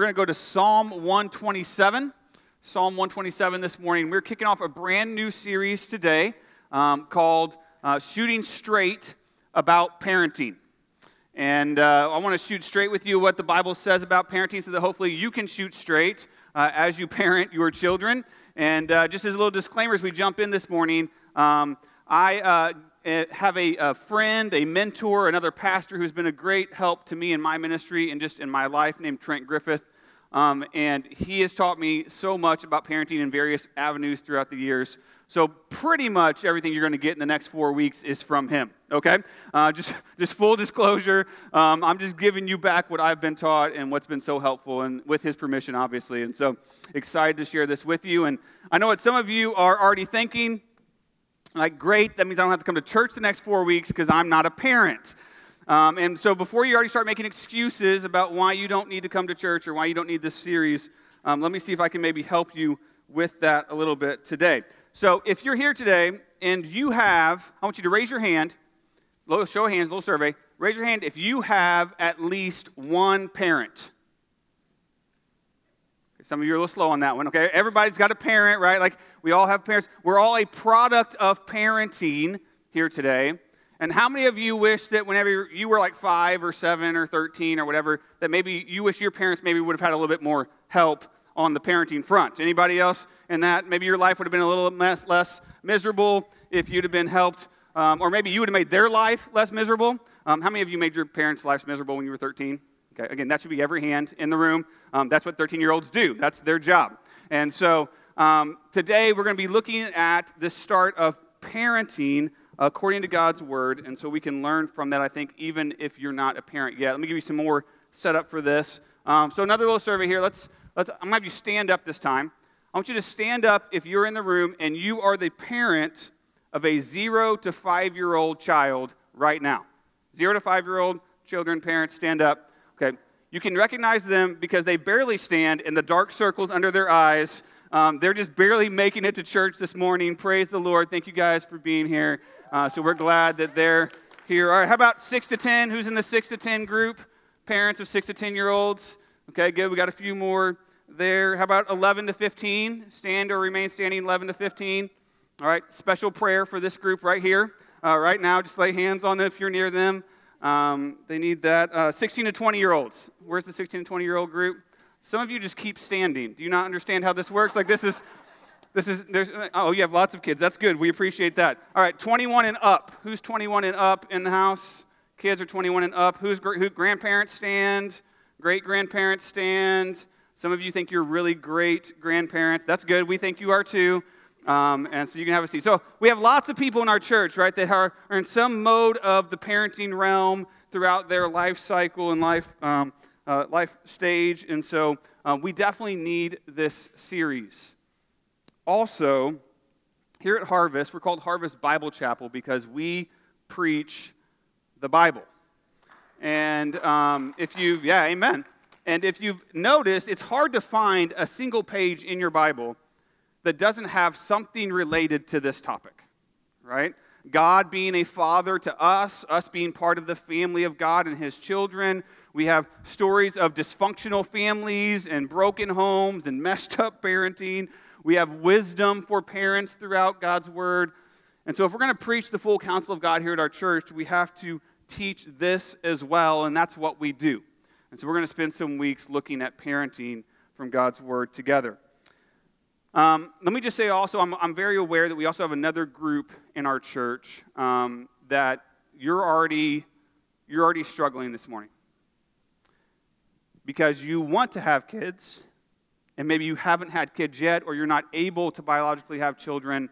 we're going to go to Psalm 127. Psalm 127 this morning. We're kicking off a brand new series today um, called uh, Shooting Straight About Parenting. And uh, I want to shoot straight with you what the Bible says about parenting so that hopefully you can shoot straight uh, as you parent your children. And uh, just as a little disclaimer as we jump in this morning, um, I uh, eh, have a, a, friend, a mentor, another pastor who's been a great help to me in my ministry and just in my life named Trent Griffith. Um, and he has taught me so much about parenting in various avenues throughout the years. So, pretty much everything you're going to get in the next four weeks is from him, okay? Uh, just, just full disclosure, um, I'm just giving you back what I've been taught and what's been so helpful, and with his permission, obviously. And so, excited to share this with you. And I know what some of you are already thinking like, great, that means I don't have to come to church the next four weeks because I'm not a parent. Um, and so, before you already start making excuses about why you don't need to come to church or why you don't need this series, um, let me see if I can maybe help you with that a little bit today. So, if you're here today and you have, I want you to raise your hand, little show of hands, little survey. Raise your hand if you have at least one parent. Some of you are a little slow on that one, okay? Everybody's got a parent, right? Like we all have parents. We're all a product of parenting here today. And how many of you wish that whenever you were like five or seven or 13 or whatever, that maybe you wish your parents maybe would have had a little bit more help on the parenting front? Anybody else in that? Maybe your life would have been a little less miserable if you'd have been helped, um, or maybe you would have made their life less miserable. Um, how many of you made your parents' lives miserable when you were 13? Okay, again, that should be every hand in the room. Um, that's what 13 year olds do, that's their job. And so um, today we're going to be looking at the start of parenting according to God's word. And so we can learn from that, I think, even if you're not a parent yet. Let me give you some more setup for this. Um, so, another little survey here. Let's, let's, I'm going to have you stand up this time. I want you to stand up if you're in the room and you are the parent of a zero to five year old child right now. Zero to five year old children, parents, stand up. Okay. You can recognize them because they barely stand in the dark circles under their eyes. Um, they're just barely making it to church this morning. Praise the Lord. Thank you guys for being here. Uh, so we're glad that they're here. All right, how about six to 10? Who's in the six to 10 group? Parents of six to 10 year olds. Okay, good. We got a few more there. How about 11 to 15? Stand or remain standing 11 to 15. All right, special prayer for this group right here. Uh, right now, just lay hands on them if you're near them. Um, they need that. Uh, 16 to 20 year olds. Where's the 16 to 20 year old group? Some of you just keep standing. Do you not understand how this works? Like this is, this is. There's. Oh, you have lots of kids. That's good. We appreciate that. All right, 21 and up. Who's 21 and up in the house? Kids are 21 and up. Who's who? Grandparents stand. Great grandparents stand. Some of you think you're really great grandparents. That's good. We think you are too. Um, and so you can have a seat. So we have lots of people in our church, right, that are, are in some mode of the parenting realm throughout their life cycle and life, um, uh, life stage. And so uh, we definitely need this series. Also, here at Harvest, we're called Harvest Bible Chapel because we preach the Bible. And um, if you, yeah, amen. And if you've noticed, it's hard to find a single page in your Bible that doesn't have something related to this topic, right? God being a father to us, us being part of the family of God and his children. We have stories of dysfunctional families and broken homes and messed up parenting. We have wisdom for parents throughout God's word. And so, if we're going to preach the full counsel of God here at our church, we have to teach this as well, and that's what we do. And so, we're going to spend some weeks looking at parenting from God's word together. Um, let me just say also, I'm, I'm, very aware that we also have another group in our church um, that you're already, you're already struggling this morning because you want to have kids, and maybe you haven't had kids yet, or you're not able to biologically have children,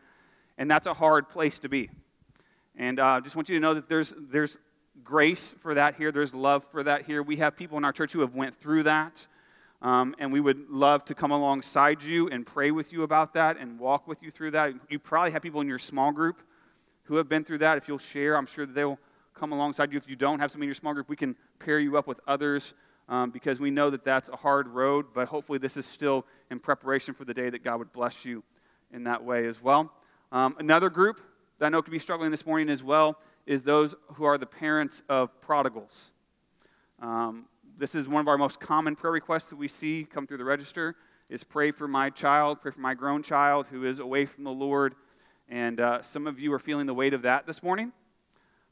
and that's a hard place to be. And I uh, just want you to know that there's, there's grace for that here, there's love for that here. We have people in our church who have went through that. Um, and we would love to come alongside you and pray with you about that and walk with you through that. You probably have people in your small group who have been through that. If you'll share, I'm sure they'll come alongside you. If you don't have somebody in your small group, we can pair you up with others um, because we know that that's a hard road, but hopefully this is still in preparation for the day that God would bless you in that way as well. Um, another group that I know could be struggling this morning as well is those who are the parents of prodigals. Um, this is one of our most common prayer requests that we see come through the register is pray for my child, pray for my grown child who is away from the Lord. And uh, some of you are feeling the weight of that this morning.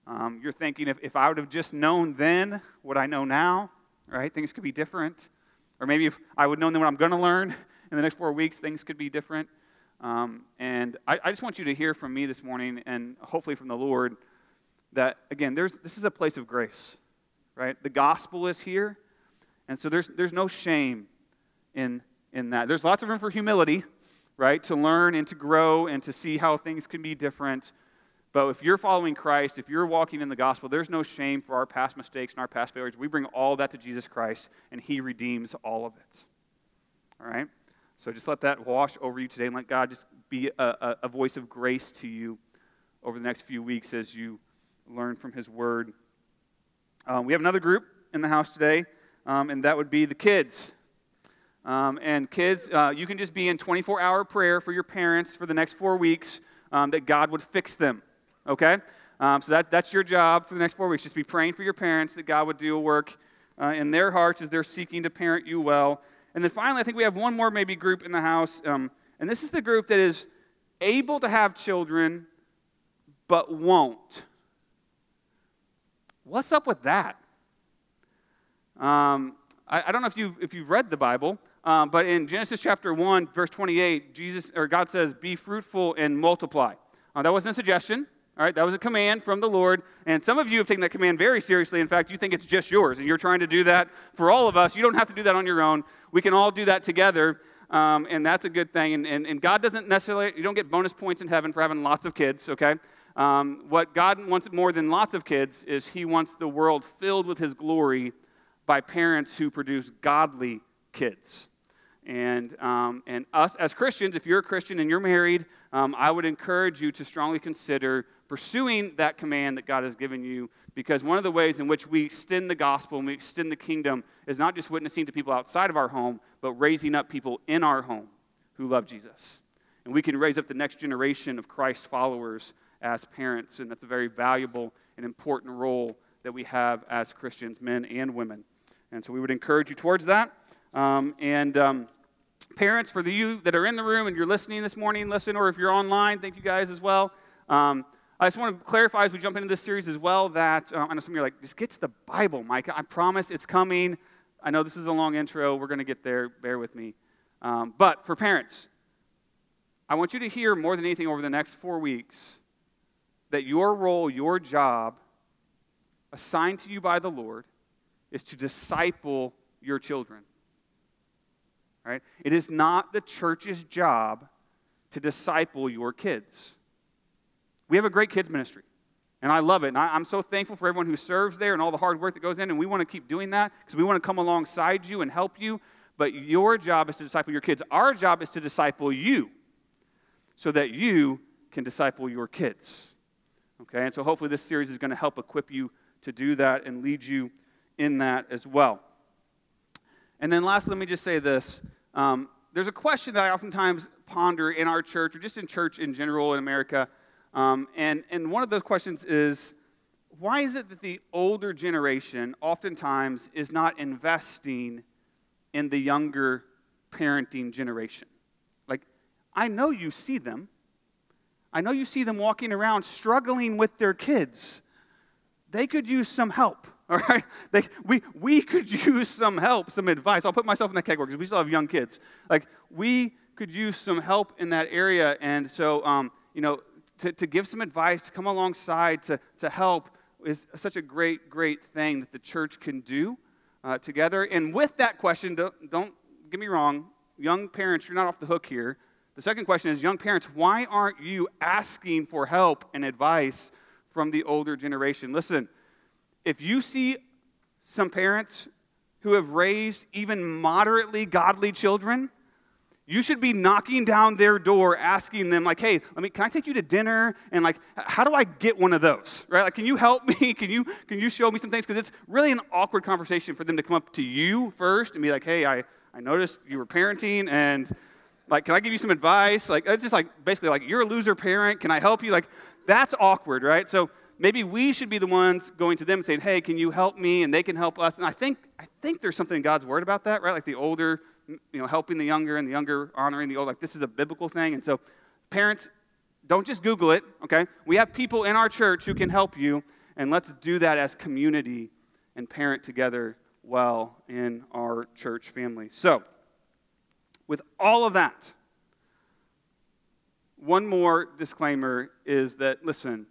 Um, you're thinking, if, if I would have just known then what I know now, right, things could be different. Or maybe if I would know then what I'm going to learn in the next four weeks, things could be different. Um, and I, I, just want you to hear from me this morning and hopefully from the Lord that, again, there's, this is a place of grace, right? The gospel is here. And so there's, there's no shame in, in that. There's lots of room for humility, right? To learn and to grow and to see how things can be different. But if you're following Christ, if you're walking in the gospel, there's no shame for our past mistakes and our past failures. We bring all that to Jesus Christ, and He redeems all of it. All right? So just let that wash over you today and let God just be a, a, a voice of grace to you over the next few weeks as you learn from His Word. Um, we have another group in the house today, um, and that would be the kids. Um, and kids, uh, you can just be in 24 hour prayer for your parents for the next four weeks um, that God would fix them. Okay? Um, so that, that's your job for the next four weeks. Just be praying for your parents that God would do a work uh, in their hearts as they're seeking to parent you well. And then finally, I think we have one more maybe group in the house. Um, and this is the group that is able to have children but won't. What's up with that? Um, I, I, don't know if you've, if you've read the Bible, um, but in Genesis chapter 1, verse 28, Jesus, or God says, Be fruitful and multiply. Uh, that wasn't a suggestion. All right, that was a command from the Lord. And some of you have taken that command very seriously. In fact, you think it's just yours, and you're trying to do that for all of us. You don't have to do that on your own. We can all do that together, um, and that's a good thing. And, and, and, God doesn't necessarily, you don't get bonus points in heaven for having lots of kids, okay? Um, what God wants more than lots of kids is He wants the world filled with His glory by parents who produce godly kids. And, um, and us as Christians, if you're a Christian and you're married, um, I would encourage you to strongly consider pursuing that command that God has given you because one of the ways in which we extend the gospel and we extend the kingdom is not just witnessing to people outside of our home, but raising up people in our home who love Jesus. And we can raise up the next generation of Christ followers as parents, and that's a very valuable and important role that we have as Christians, men and women. And so we would encourage you towards that. Um, and um, parents, for the you that are in the room and you're listening this morning, listen, or if you're online, thank you guys as well. Um, I just want to clarify as we jump into this series as well that uh, I know some of you are like, just get to the Bible, Mike. I promise it's coming. I know this is a long intro. We're going to get there. Bear with me. Um, but for parents, I want you to hear more than anything over the next four weeks that your role, your job, assigned to you by the Lord, is to disciple your children. Right? It is not the church's job to disciple your kids. We have a great kids ministry, and I love it. And I, am so thankful for everyone who serves there and all the hard work that goes in, and we want to keep doing that because we want to come alongside you and help you. But your job is to disciple your kids. Our job is to disciple you so that you can disciple your kids. Okay, and so hopefully this series is going to help equip you to do that and lead you in that as well. And then last, let me just say this. Um, there's a question that I oftentimes ponder in our church, or just in church in general in America. Um, and, and one of those questions is why is it that the older generation oftentimes is not investing in the younger parenting generation? Like, I know you see them. I know you see them walking around struggling with their kids. They could use some help. All right? They, we, we could use some help, some advice. I'll put myself in that category because we still have young kids. Like, we could use some help in that area. And so, um, you know, to, to give some advice, to come alongside, to, to help is such a great, great thing that the church can do uh, together. And with that question, don't, don't get me wrong, young parents, you're not off the hook here. The second question is young parents, why aren't you asking for help and advice from the older generation? Listen, if you see some parents who have raised even moderately godly children, you should be knocking down their door asking them like hey let me can i take you to dinner? And like how do i get one of those? Right? Like can you help me? Can you can you show me some things? Because it's really an awkward conversation for them to come up to you first and be like hey i i noticed you were parenting and like can i give you some advice like it's just like basically like you're a loser parent can i help you like that's awkward right so maybe we should be the ones going to them and saying, hey, can you help me? And they can help us. And I think, I think there's something in God's word about that, right? Like the older, you know, helping the younger and the younger honoring the old. Like this is a biblical thing. And so, parents, don't just Google it, okay? We have people in our church who can help you, and let's do that as community and parent together well in our church family. So, with all of that, one more disclaimer is that, listen,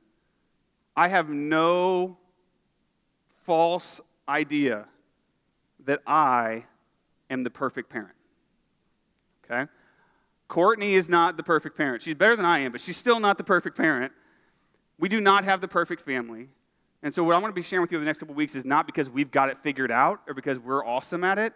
I have no false idea that I am the perfect parent. Okay? Courtney is not the perfect parent. She's better than I am, but she's still not the perfect parent. We do not have the perfect family. And so, what I want to be sharing with you the next couple weeks is not because we've got it figured out or because we're awesome at it,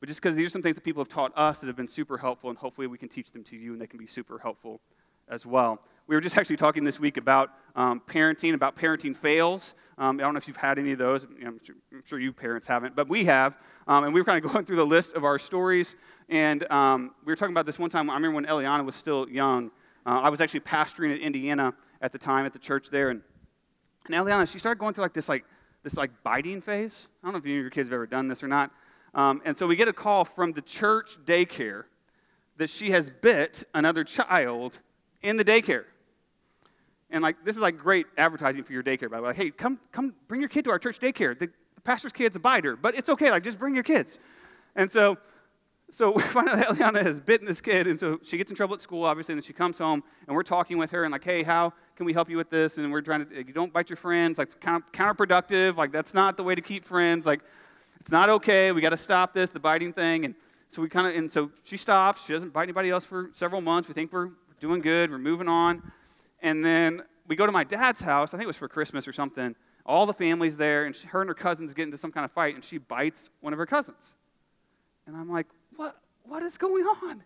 but just because these are some things that people have taught us that have been super helpful, and hopefully we can teach them to you and they can be super helpful as well. We were just actually talking this week about um, parenting, about parenting fails. Um, I don't know if you've had any of those. I'm sure, I'm sure you parents haven't, but we have. Um, and we were kind of going through the list of our stories. And um, we were talking about this one time. I remember when Eliana was still young. Uh, I was actually pastoring in Indiana at the time at the church there. And and Eliana, she started going through like this like this like biting phase. I don't know if any of your kids have ever done this or not. Um, and so we get a call from the church daycare that she has bit another child in the daycare. And like this is like great advertising for your daycare, by the way. Like, hey, come come bring your kid to our church daycare. The, the pastor's kid's a biter, but it's okay. Like just bring your kids. And so so we find out that Eliana has bitten this kid, and so she gets in trouble at school, obviously, and then she comes home, and we're talking with her, and like, hey, how can we help you with this? And we're trying to, you don't bite your friends, like, it's counterproductive, like, that's not the way to keep friends, like, it's not okay, we got to stop this, the biting thing, and so we kind of, and so she stops, she doesn't bite anybody else for several months, we think we're doing good, we're moving on, and then we go to my dad's house, I think it was for Christmas or something, all the family's there, and she, her and her cousins get into some kind of fight, and she bites one of her cousins. And I'm like, what, what is going on?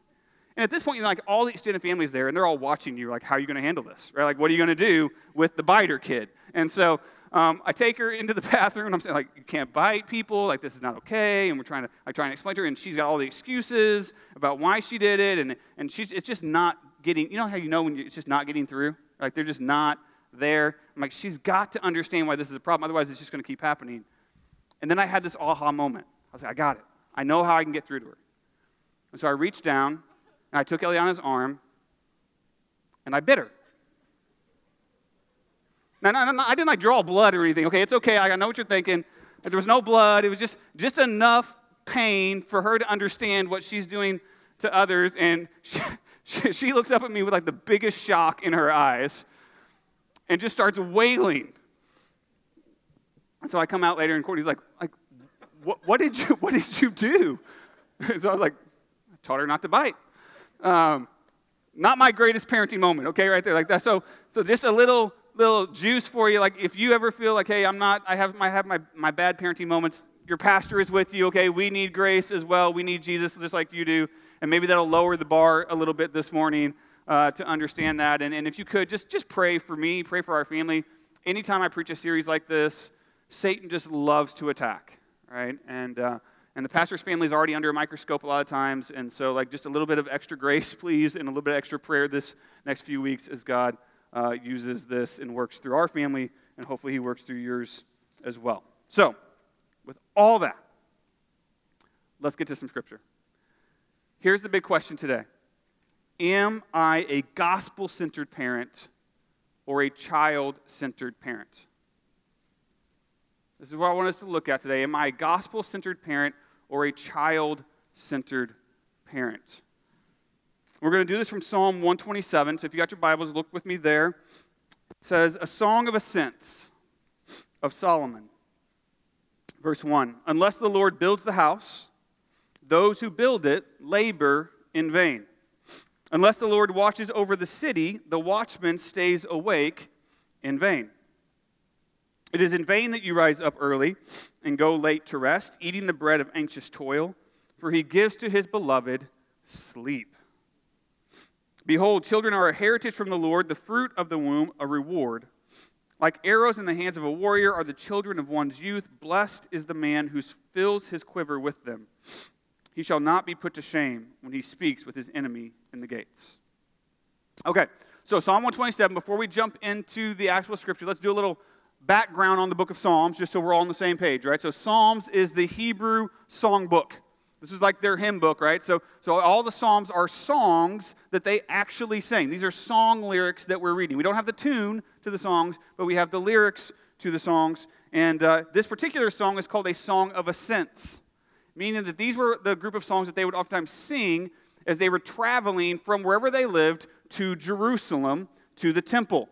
And at this point, you know, like all the extended family's there, and they're all watching you, like, how are you going to handle this? Right? Like, what are you going to do with the biter kid? And so um, I take her into the bathroom, and I'm saying, like, you can't bite people, like, this is not okay. And we're trying to, I try and explain to her, and she's got all the excuses about why she did it, and, and she's, it's just not getting, you know how you know when you, it's just not getting through? Like, they're just not there. I'm like, she's got to understand why this is a problem, otherwise, it's just going to keep happening. And then I had this aha moment. I was like, I got it. I know how I can get through to her. And so I reached down and I took Eliana's arm and I bit her. Now, no, no, I didn't like draw blood or anything. Okay, it's okay. I know what you're thinking. There was no blood. It was just, just enough pain for her to understand what she's doing to others. And she, she, she looks up at me with like the biggest shock in her eyes and just starts wailing. And so I come out later and Courtney's like, like what, what, did you, what did you do? so I was like, I taught her not to bite. Um, not my greatest parenting moment, okay, right there, like that. So, so just a little little juice for you. Like if you ever feel like, hey, I'm not, I have my have my, my bad parenting moments. Your pastor is with you, okay? We need grace as well. We need Jesus just like you do. And maybe that'll lower the bar a little bit this morning uh, to understand that. And, and if you could, just, just pray for me, pray for our family. Anytime I preach a series like this, Satan just loves to attack, right? And uh, and the pastor's family is already under a microscope a lot of times. And so, like, just a little bit of extra grace, please, and a little bit of extra prayer this next few weeks as God uh, uses this and works through our family, and hopefully He works through yours as well. So, with all that, let's get to some scripture. Here's the big question today Am I a gospel centered parent or a child centered parent? This is what I want us to look at today. Am I a gospel centered parent or a child centered parent? We're going to do this from Psalm 127. So if you got your Bibles, look with me there. It says, A song of ascents of Solomon. Verse 1 Unless the Lord builds the house, those who build it labor in vain. Unless the Lord watches over the city, the watchman stays awake in vain. It is in vain that you rise up early and go late to rest, eating the bread of anxious toil, for he gives to his beloved sleep. Behold, children are a heritage from the Lord, the fruit of the womb, a reward. Like arrows in the hands of a warrior are the children of one's youth. Blessed is the man who fills his quiver with them. He shall not be put to shame when he speaks with his enemy in the gates. Okay, so Psalm 127, before we jump into the actual scripture, let's do a little background on the book of Psalms, just so we're all on the same page, right? So, Psalms is the Hebrew songbook. This is like their hymn book, right? So, so all the Psalms are songs that they actually sing. These are song lyrics that we're reading. We don't have the tune to the songs, but we have the lyrics to the songs. And uh, this particular song is called a song of ascents, meaning that these were the group of songs that they would oftentimes sing as they were traveling from wherever they lived to Jerusalem to the temple.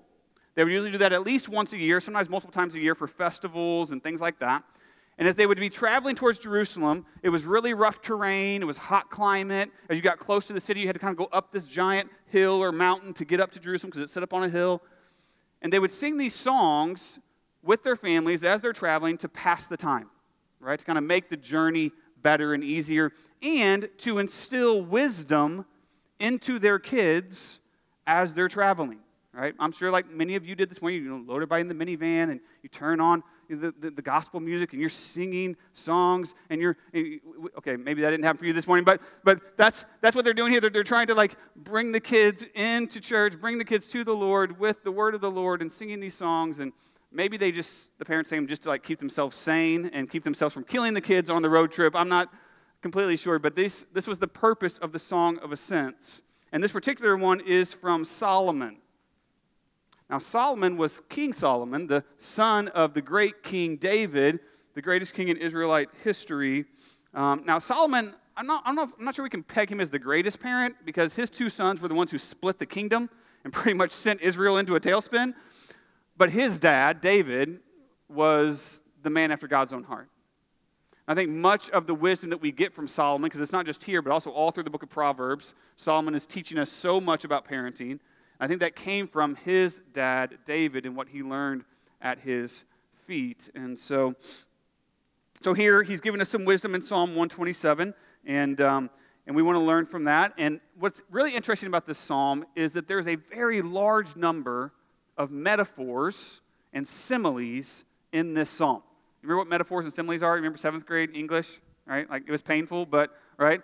They would usually do that at least once a year, sometimes multiple times a year for festivals and things like that. And as they would be traveling towards Jerusalem, it was really rough terrain, it was hot climate. As you got close to the city, you had to kind of go up this giant hill or mountain to get up to Jerusalem because it's set up on a hill. And they would sing these songs with their families as they're traveling to pass the time, right? To kind of make the journey better and easier and to instill wisdom into their kids as they're traveling right? I'm sure like many of you did this morning, you know, load everybody in the minivan and you turn on the, the, the, gospel music and you're singing songs and you're, okay, maybe that didn't happen for you this morning, but, but that's, that's what they're doing here. They're, they're trying to like bring the kids into church, bring the kids to the Lord with the word of the Lord and singing these songs and maybe they just, the parents say them just to like keep themselves sane and keep themselves from killing the kids on the road trip. I'm not completely sure, but this, this was the purpose of the Song of Ascents. And this particular one is from Solomon. Now, Solomon was King Solomon, the son of the great King David, the greatest king in Israelite history. Um, now, Solomon, I'm not, I'm, not, I'm not sure we can peg him as the greatest parent because his two sons were the ones who split the kingdom and pretty much sent Israel into a tailspin. But his dad, David, was the man after God's own heart. I think much of the wisdom that we get from Solomon, because it's not just here, but also all through the book of Proverbs, Solomon is teaching us so much about parenting. I think that came from his dad, David, and what he learned at his feet. And so, so here he's given us some wisdom in Psalm 127, and, um, and we want to learn from that. And what's really interesting about this psalm is that there's a very large number of metaphors and similes in this psalm. Remember what metaphors and similes are? Remember seventh grade English, right? Like it was painful, but, right?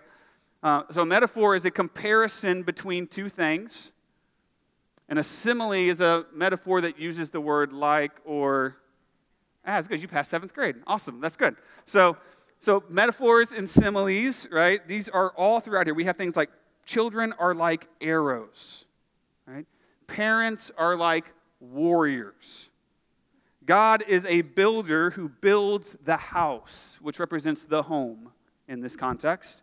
Uh, so, metaphor is a comparison between two things and a simile is a metaphor that uses the word like or, ah, good. You passed seventh grade. Awesome. That's good. So, so metaphors and similes, right? These are all throughout here. We have things like children are like arrows, right? Parents are like warriors. God is a builder who builds the house, which represents the home in this context.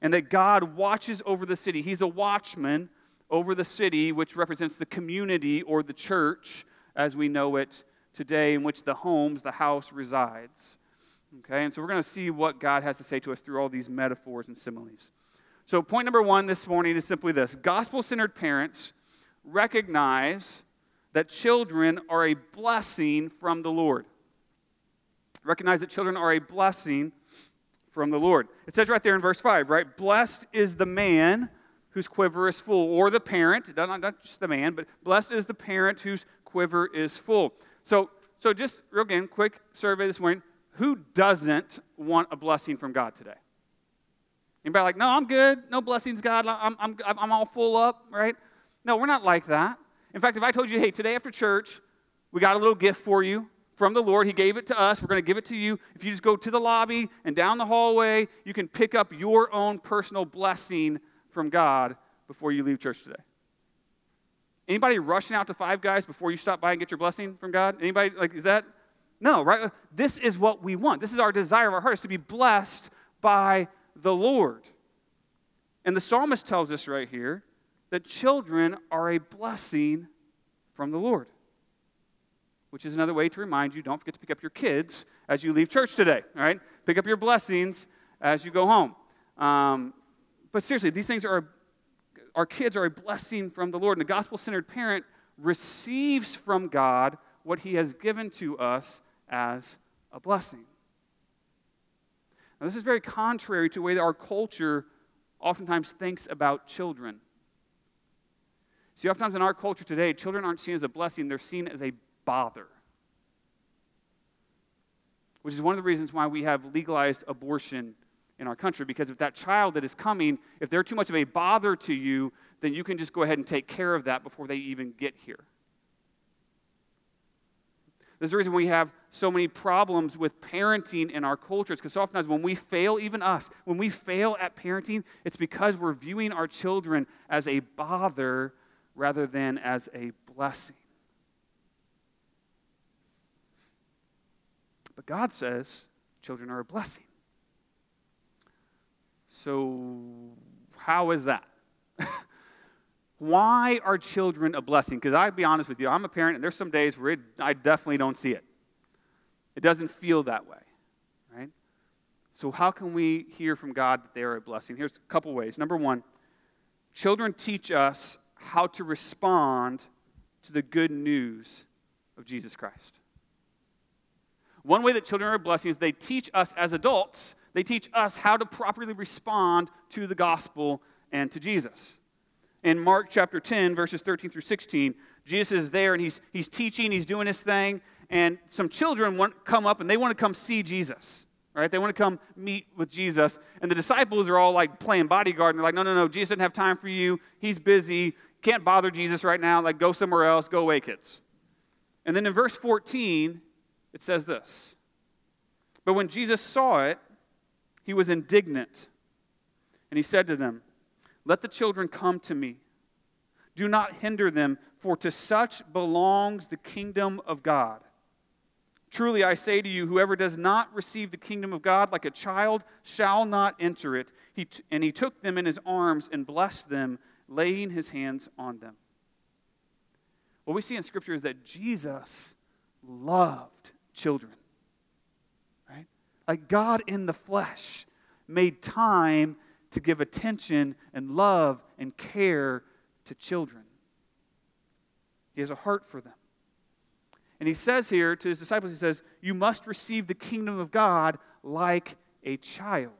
And that God watches over the city. He's a watchman over the city, which represents the community or the church as we know it today, in which the homes, the house resides. Okay, and so we're going to see what God has to say to us through all these metaphors and similes. So, point number one this morning is simply this gospel centered parents recognize that children are a blessing from the Lord. Recognize that children are a blessing from the Lord. It says right there in verse 5, right? Blessed is the man whose quiver is full, or the parent, not, not just the man, but blessed is the parent whose quiver is full. So, so just real again, quick survey this morning. Who doesn't want a blessing from God today? Anybody like, no, I'm good. No blessings, God. I'm, I'm, I'm all full up, right? No, we're not like that. In fact, if I told you, hey, today after church, we got a little gift for you from the Lord. He gave it to us. We're going to give it to you. If you just go to the lobby and down the hallway, you can pick up your own personal blessing from God before you leave church today? Anybody rushing out to Five Guys before you stop by and get your blessing from God? Anybody like is that? No, right? This is what we want. This is our desire of our heart is to be blessed by the Lord. And the psalmist tells us right here that children are a blessing from the Lord. Which is another way to remind you don't forget to pick up your kids as you leave church today, all right? Pick up your blessings as you go home. Um, but seriously, these things are, our kids are a blessing from the Lord. And a gospel centered parent receives from God what he has given to us as a blessing. Now, this is very contrary to the way that our culture oftentimes thinks about children. See, oftentimes in our culture today, children aren't seen as a blessing, they're seen as a bother. Which is one of the reasons why we have legalized abortion in our country because if that child that is coming, if they're too much of a bother to you, then you can just go ahead and take care of that before they even get here. There's the reason we have so many problems with parenting in our cultures because oftentimes when we fail, even us, when we fail at parenting, it's because we're viewing our children as a bother rather than as a blessing. But God says children are a blessing. So, how is that? Why are children a blessing? Because I'll be honest with you, I'm a parent, and there's some days where it, I definitely don't see it. It doesn't feel that way, right? So, how can we hear from God that they are a blessing? Here's a couple ways. Number one, children teach us how to respond to the good news of Jesus Christ. One way that children are a blessing is they teach us as adults, they teach us how to properly respond to the gospel and to Jesus in Mark chapter 10, verses 13 through 16. Jesus is there and he's, he's teaching, he's doing his thing, and some children want, come up and they want to come see Jesus. Right? They want to come meet with Jesus. And the disciples are all like playing bodyguard. And they're like, no, no, no, Jesus doesn't have time for you. He's busy. Can't bother Jesus right now. Like, go somewhere else. Go away, kids. And then in verse 14, it says this But when Jesus saw it, he was indignant. And he said to them, let the children come to me. Do not hinder them, for to such belongs the kingdom of God. Truly, I say to you, whoever does not receive the kingdom of God like a child shall not enter it. He t- and he took them in his arms and blessed them, laying his hands on them. What we see in Scripture is that Jesus loved children. Like God in the flesh made time to give attention and love and care to children. He has a heart for them. And he says here to his disciples, he says, You must receive the kingdom of God like a child.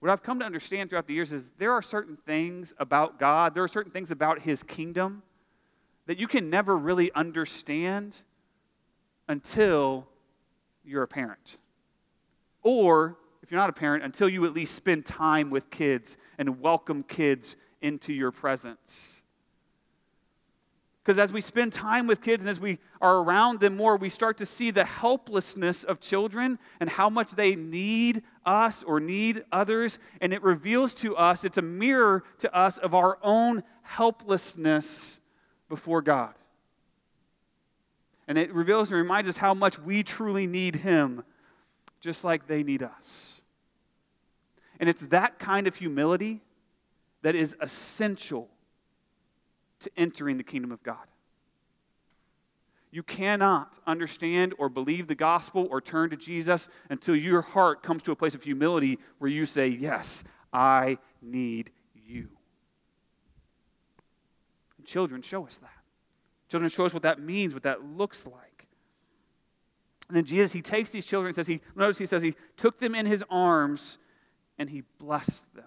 What I've come to understand throughout the years is there are certain things about God, there are certain things about his kingdom that you can never really understand until you're a parent. Or, if you're not a parent, until you at least spend time with kids and welcome kids into your presence. Because as we spend time with kids and as we are around them more, we start to see the helplessness of children and how much they need us or need others. And it reveals to us, it's a mirror to us of our own helplessness before God. And it reveals and reminds us how much we truly need Him just like they need us. And it's that kind of humility that is essential to entering the kingdom of God. You cannot understand or believe the gospel or turn to Jesus until your heart comes to a place of humility where you say, Yes, I need you. And children show us that. Children show us what that means, what that looks like. And then Jesus, he takes these children and says, he, notice he says he took them in his arms and he blessed them.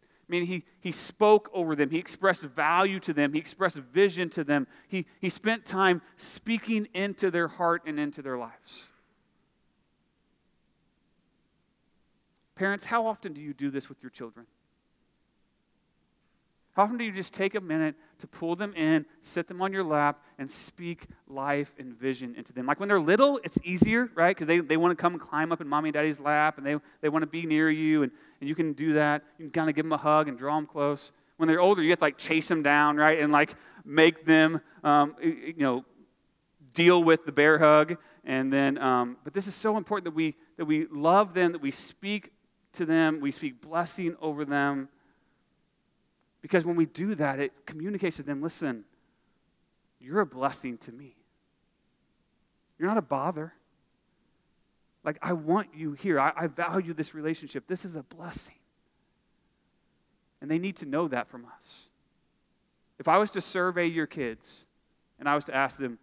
I mean, he, he spoke over them. He expressed value to them. He expressed vision to them. He, he spent time speaking into their heart and into their lives. Parents, how often do you do this with your children? How often do you just take a minute to pull them in, sit them on your lap, and speak life and vision into them? Like when they're little, it's easier, right? Because they, they want to come and climb up in mommy and daddy's lap, and they, they want to be near you, and, and you can do that. You can kind of give them a hug and draw them close. When they're older, you have to like chase them down, right? And like make them, um, you know, deal with the bear hug. And then, um, but this is so important that we, that we love them, that we speak to them, we speak blessing over them because when we do that, it communicates to them listen, you're a blessing to me. You're not a bother. Like, I want you here. I, I, value this relationship. This is a blessing. And they need to know that from us. If I was to survey your kids and I was to ask them,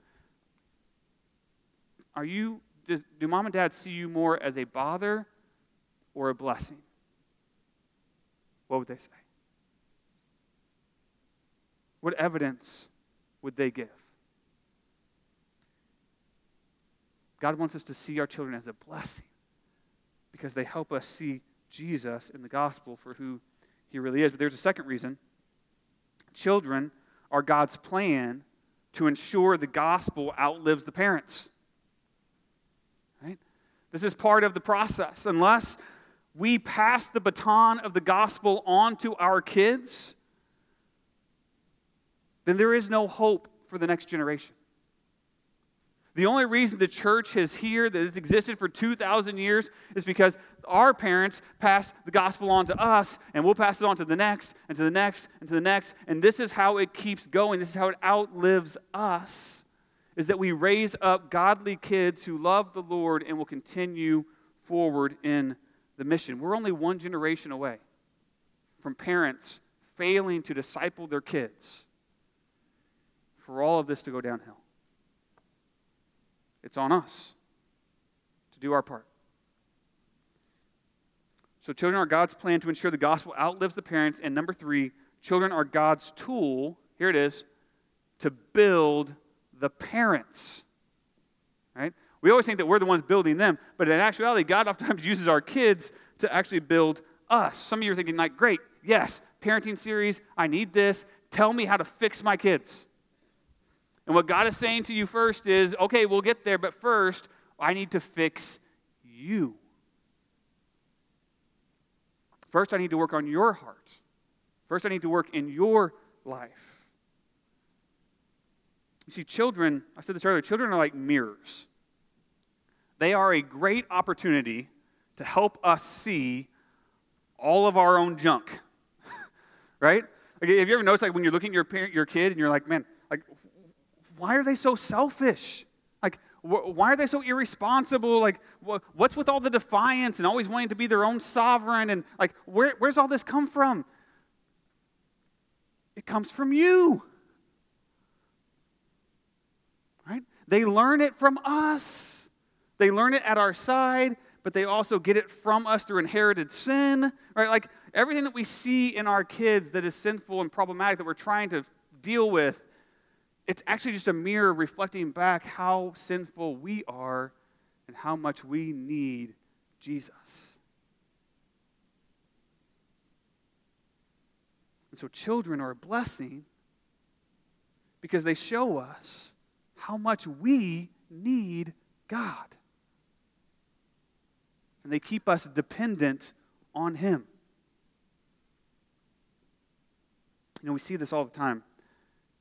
are you, does, do mom and dad see you more as a bother or a blessing? What would they say? What evidence would they give? God wants us to see our children as a blessing because they help us see Jesus in the gospel for who he really is. But there's a second reason children are God's plan to ensure the gospel outlives the parents. Right? This is part of the process. Unless we pass the baton of the gospel on to our kids, then there is no hope for the next generation. The only reason the church is here, that it's existed for 2,000 years, is because our parents passed the gospel on to us, and we'll pass it on to the next, and to the next, and to the next. And this is how it keeps going. This is how it outlives us, is that we raise up godly kids who love the Lord and will continue forward in the mission. We're only one generation away from parents failing to disciple their kids for all of this to go downhill. It's on us to do our part. So, children are God's plan to ensure the gospel outlives the parents. And number three, children are God's tool, here it is, to build the parents. Right? We always think that we're the ones building them, but in actuality, God oftentimes uses our kids to actually build us. Some of you are thinking, like, great, yes, parenting series, I need this. Tell me how to fix my kids. And what God is saying to you first is, okay, we'll get there, but first, I need to fix you. First, I need to work on your heart. First, I need to work in your life. You see, children, I said this earlier, children are like mirrors. They are a great opportunity to help us see all of our own junk. right? Like, have you ever noticed, like, when you're looking at your, parent, your kid and you're like, man, like, why are they so selfish? Like, wh- why are they so irresponsible? Like, wh- what's with all the defiance and always wanting to be their own sovereign? And, like, where, where's all this come from? It comes from you. Right? They learn it from us. They learn it at our side, but they also get it from us through inherited sin. Right? Like, everything that we see in our kids that is sinful and problematic that we're trying to deal with it's actually just a mirror reflecting back how sinful we are and how much we need Jesus. And so, children are a blessing because they show us how much we need God. And they keep us dependent on Him. You know, we see this all the time.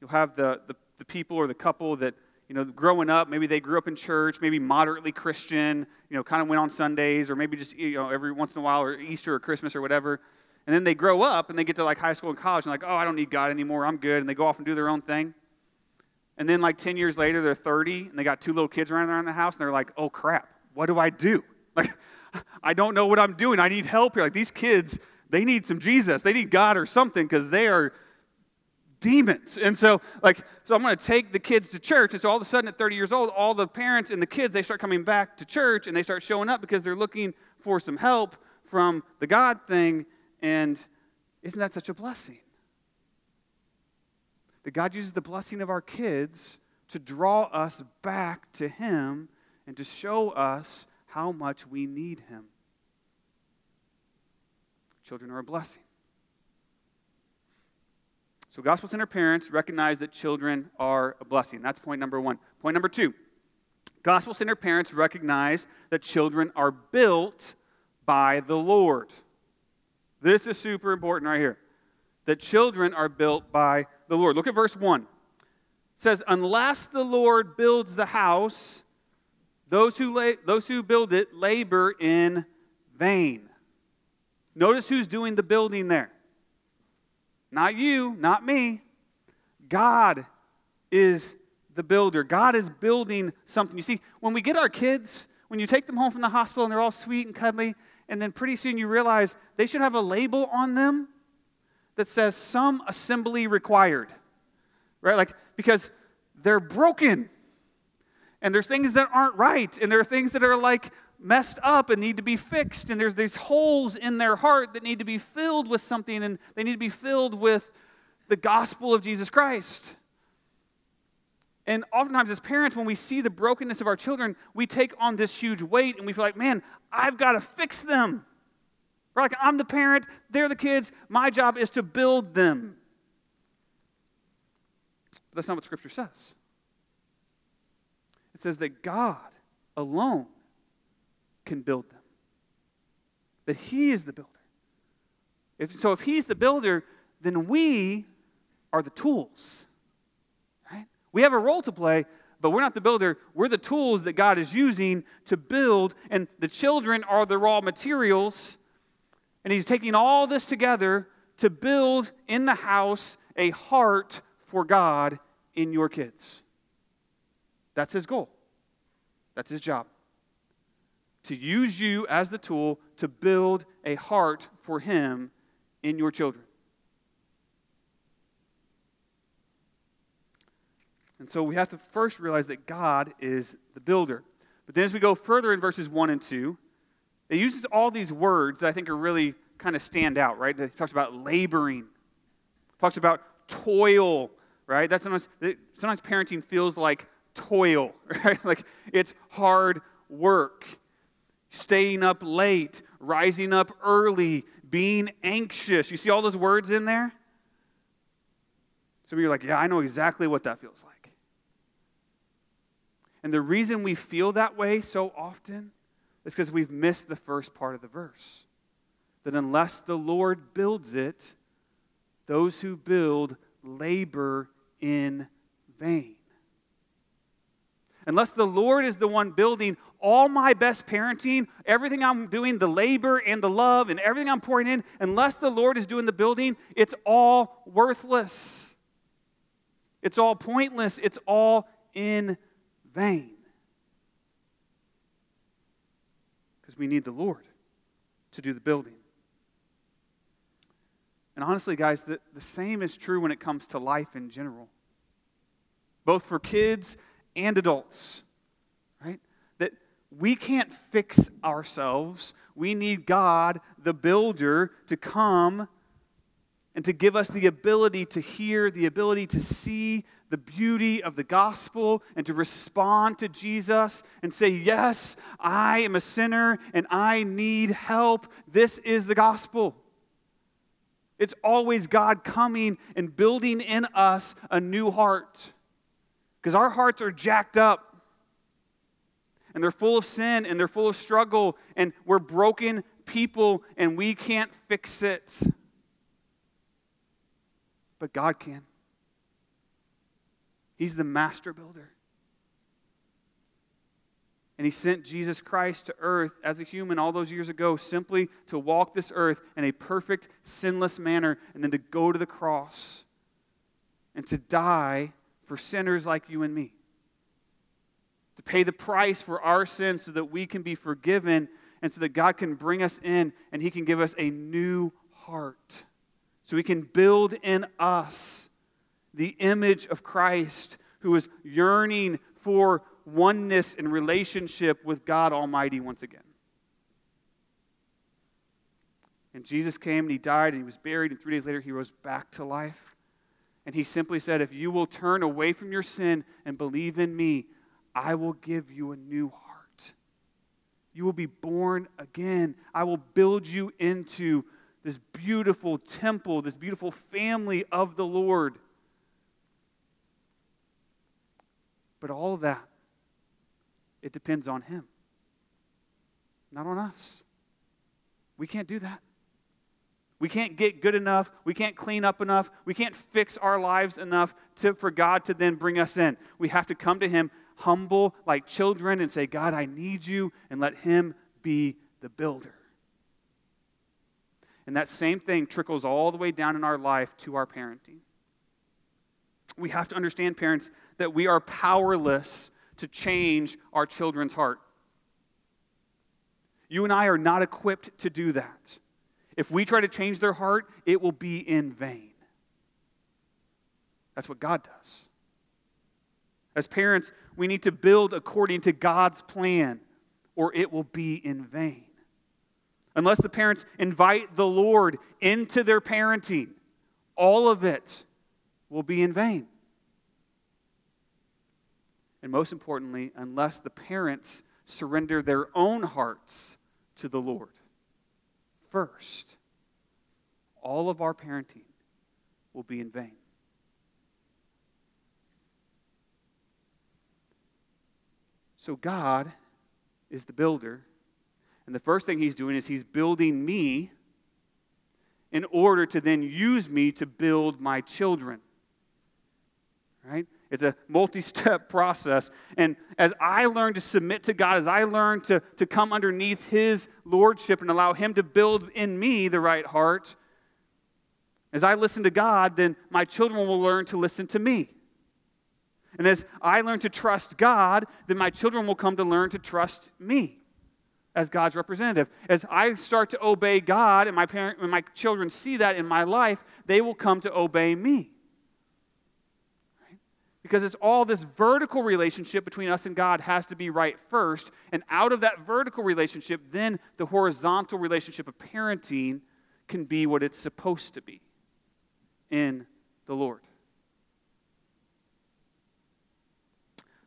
You'll have the, the the people or the couple that, you know, growing up, maybe they grew up in church, maybe moderately Christian, you know, kind of went on Sundays, or maybe just, you know, every once in a while, or Easter or Christmas or whatever. And then they grow up and they get to like high school and college and like, oh, I don't need God anymore. I'm good. And they go off and do their own thing. And then like 10 years later, they're 30 and they got two little kids running around the house and they're like, oh crap, what do I do? Like, I don't know what I'm doing. I need help here. Like these kids, they need some Jesus. They need God or something because they are demons. And so, like, so I'm going to take the kids to church. And so all of a sudden, at 30 years old, all the parents and the kids, they start coming back to church and they start showing up because they're looking for some help from the God thing. And isn't that such a blessing? That God uses the blessing of our kids to draw us back to Him and to show us how much we need Him. Children are a blessing. So, gospel centered parents recognize that children are a blessing. That's point number one. Point number two gospel centered parents recognize that children are built by the Lord. This is super important right here. That children are built by the Lord. Look at verse 1. It says, Unless the Lord builds the house, those who, la- those who build it labor in vain. Notice who's doing the building there. Not you, not me. God is the builder. God is building something. You see, when we get our kids, when you take them home from the hospital and they're all sweet and cuddly, and then pretty soon you realize they should have a label on them that says some assembly required. Right? Like, because they're broken. And there's things that aren't right. And there are things that are like messed up and need to be fixed, and there's these holes in their heart that need to be filled with something, and they need to be filled with the gospel of Jesus Christ. And oftentimes, as parents, when we see the brokenness of our children, we take on this huge weight and we feel like, man, I've got to fix them. We're like, I'm the parent, they're the kids, my job is to build them. But that's not what Scripture says. It says that God alone can build them, that He is the builder. If, so if He's the builder, then we are the tools. Right? We have a role to play, but we're not the builder. We're the tools that God is using to build, and the children are the raw materials. And He's taking all this together to build in the house a heart for God in your kids. That's His goal, that's His job. To use you as the tool to build a heart for Him in your children. And so we have to first realize that God is the builder. But then as we go further in verses 1 and 2, it uses all these words that I think are really kind of stand out, right? It talks about laboring, talks about toil, right? That's sometimes, sometimes parenting feels like toil, right? Like it's hard work. Staying up late, rising up early, being anxious. You see all those words in there? Some of you are like, yeah, I know exactly what that feels like. And the reason we feel that way so often is because we've missed the first part of the verse. That unless the Lord builds it, those who build labor in vain. Unless the Lord is the one building all my best parenting, everything I'm doing, the labor and the love and everything I'm pouring in, unless the Lord is doing the building, it's all worthless. It's all pointless. It's all in vain. Because we need the Lord to do the building. And honestly, guys, the, the same is true when it comes to life in general, both for kids and adults, right? That we can't fix ourselves. We need God, the builder, to come and to give us the ability to hear, the ability to see the beauty of the gospel and to respond to Jesus and say, Yes, I am a sinner and I need help. This is the gospel. It's always God coming and building in us a new heart. Because our hearts are jacked up and they're full of sin and they're full of struggle and we're broken people and we can't fix it. But God can. He's the master builder. And he sent Jesus Christ to earth as a human all those years ago simply to walk this earth in a perfect, sinless manner and then to go to the cross and to die for sinners like you and me. To pay the price for our sins so that we can be forgiven and so that God can bring us in and he can give us a new heart. So he can build in us the image of Christ who is yearning for oneness and relationship with God Almighty once again. And Jesus came and he died and he was buried, and three days later he rose back to life. And he simply said, If you will turn away from your sin and believe in me, I will give you a new heart. You will be born again. I will build you into this beautiful temple, this beautiful family of the Lord. But all of that it depends on Him, not on us. We can't do that. We can't get good enough. We can't clean up enough. We can't fix our lives enough to, for God to then bring us in. We have to come to Him humble like children and say, God, I need you, and let Him be the builder. And that same thing trickles all the way down in our life to our parenting. We have to understand, parents, that we are powerless to change our children's heart. You and I are not equipped to do that. If we try to change their heart, it will be in vain. That's what God does. As parents, we need to build according to God's plan, or it will be in vain. Unless the parents invite the Lord into their parenting, all of it will be in vain. And most importantly, unless the parents surrender their own hearts to the Lord first, all of our parenting will be in vain. So, God is the builder. And the first thing he's doing is he's building me in order to then use me to build my children. Right? It's a multi step process. And as I learn to submit to God, as I learn to, to come underneath His lordship and allow Him to build in me the right heart, as I listen to God, then my children will learn to listen to me. And as I learn to trust God, then my children will come to learn to trust me as God's representative. As I start to obey God and my parent and my children see that in my life, they will come to obey me. Because it's all this vertical relationship between us and God has to be right first, and out of that vertical relationship, then the horizontal relationship of parenting can be what it's supposed to be in the Lord.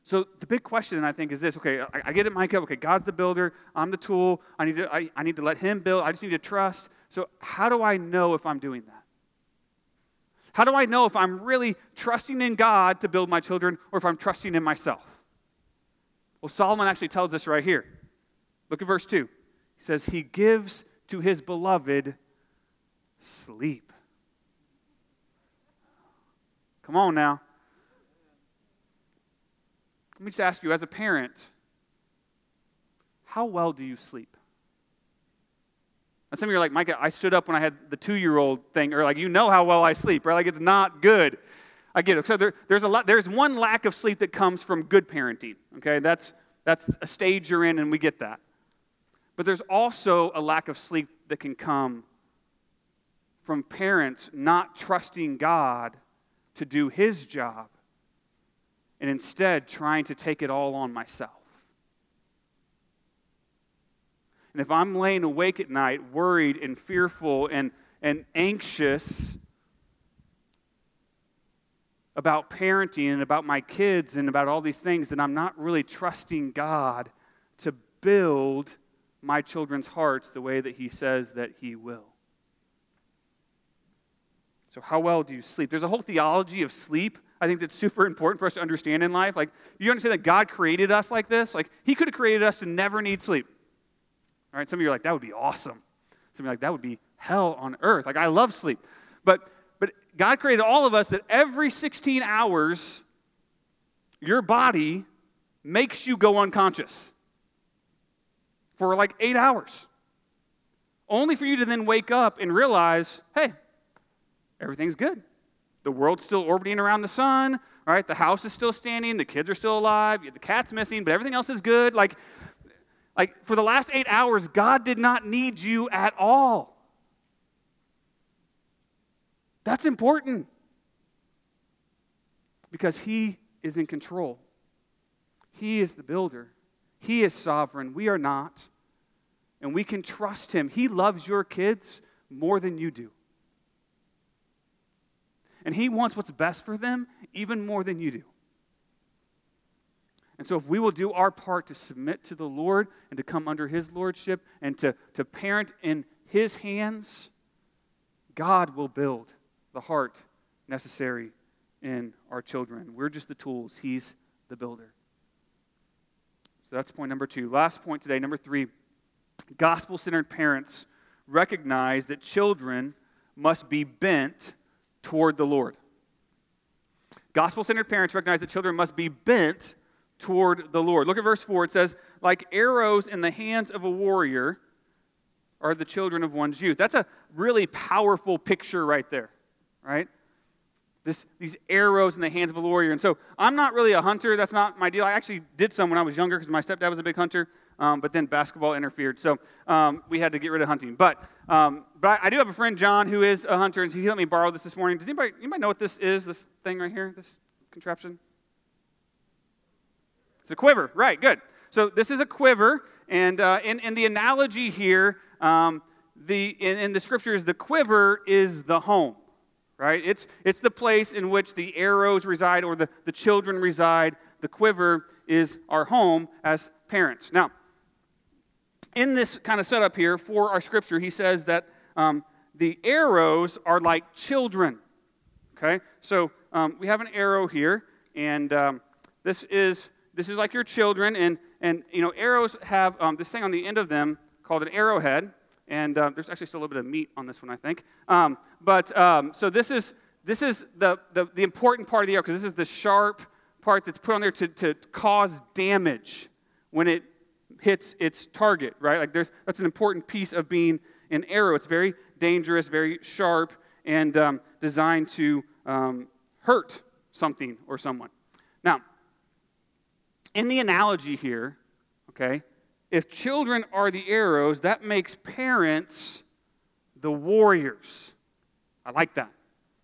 So the big question, I think, is this: Okay, I, I, get it, Micah. Okay, God's the builder. I'm the tool. I need to. I, I need to let Him build. I just need to trust. So how do I know if I'm doing that? How do I know if I'm really trusting in God to build my children, or if I'm trusting in myself? Well, Solomon actually tells us right here. Look at verse two. He says, "He gives to His beloved sleep." Come on now. Let me just ask you, as a parent, how well do you sleep? And some of you are like, Micah, I stood up when I had the two year old thing, or like, you know how well I sleep, right? Like, it's not good. I get it. So there, there's, a lot, there's one lack of sleep that comes from good parenting, okay? That's, that's a stage you're in, and we get that. But there's also a lack of sleep that can come from parents not trusting God to do His job and instead trying to take it all on myself. And if I'm laying awake at night, worried and fearful and, and anxious about parenting and about my kids and about all these things, then I'm not really trusting God to build my children's hearts the way that He says that He will. So, how well do you sleep? There's a whole theology of sleep I think that's super important for us to understand in life. Like, you understand that God created us like this? Like, He could have created us to never need sleep. All right, some of you are like, that would be awesome. Some of you are like, that would be hell on earth. Like, I love sleep. But, but God created all of us that every 16 hours, your body makes you go unconscious for like eight hours. Only for you to then wake up and realize, hey, everything's good. The world's still orbiting around the sun, right? The house is still standing, the kids are still alive, the cat's missing, but everything else is good. Like, like for the last eight hours, God did not need you at all. That's important because He is in control. He is the builder. He is sovereign. We are not. And we can trust Him. He loves your kids more than you do. And He wants what's best for them even more than you do. And so, if we will do our part to submit to the Lord and to come under His lordship and to, to parent in His hands, God will build the heart necessary in our children. We're just the tools, He's the builder. So, that's point number two. Last point today, number three gospel centered parents recognize that children must be bent toward the Lord. Gospel centered parents recognize that children must be bent toward the Lord. Look at verse 4. It says, Like arrows in the hands of a warrior are the children of one's youth. That's a really powerful picture right there, right? This, these arrows in the hands of a warrior. And so I'm not really a hunter. That's not my deal. I actually did some when I was younger because my stepdad was a big hunter um, but then basketball interfered. So um, we had to get rid of hunting. But, um, but I, I, do have a friend, John, who is a hunter, and he let me borrow this this morning. Does anybody, anybody know what this is, this thing right here, this contraption? It's a quiver, right, good. So this is a quiver, and uh, in, in the analogy here, um, the, in, in the scriptures, the quiver is the home right? It's, it's the place in which the arrows reside or the, the children reside. The quiver is our home as parents. Now, in this kind of setup here for our scripture, he says that um, the arrows are like children. Okay? So um, we have an arrow here, and um, this is this is like your children, and, and you know, arrows have um, this thing on the end of them called an arrowhead. And uh, there's actually still a little bit of meat on this one, I think. Um, but um, so this is, this is the, the, the important part of the arrow, because this is the sharp part that's put on there to, to cause damage when it hits its target, right? Like there's, that's an important piece of being an arrow. It's very dangerous, very sharp, and um, designed to um, hurt something or someone. In the analogy here, okay, if children are the arrows, that makes parents the warriors. I like that,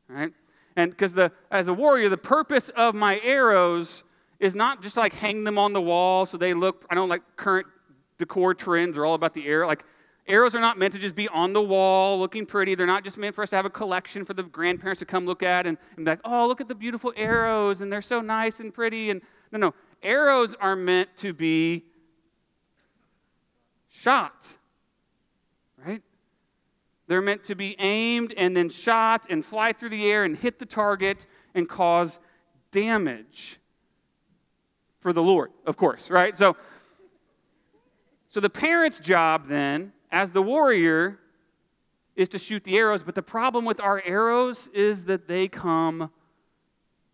right? And because the as a warrior, the purpose of my arrows is not just like hang them on the wall so they look. I know like current decor trends are all about the arrow. Like arrows are not meant to just be on the wall looking pretty. They're not just meant for us to have a collection for the grandparents to come look at and, and be like, oh, look at the beautiful arrows and they're so nice and pretty. And no, no, arrows are meant to be shot, right? They're meant to be aimed and then shot and fly through the air and hit the target and cause damage for the Lord, of course, right? So, so the parent's job then, as the warrior, is to shoot the arrows, but the problem with our arrows is that they come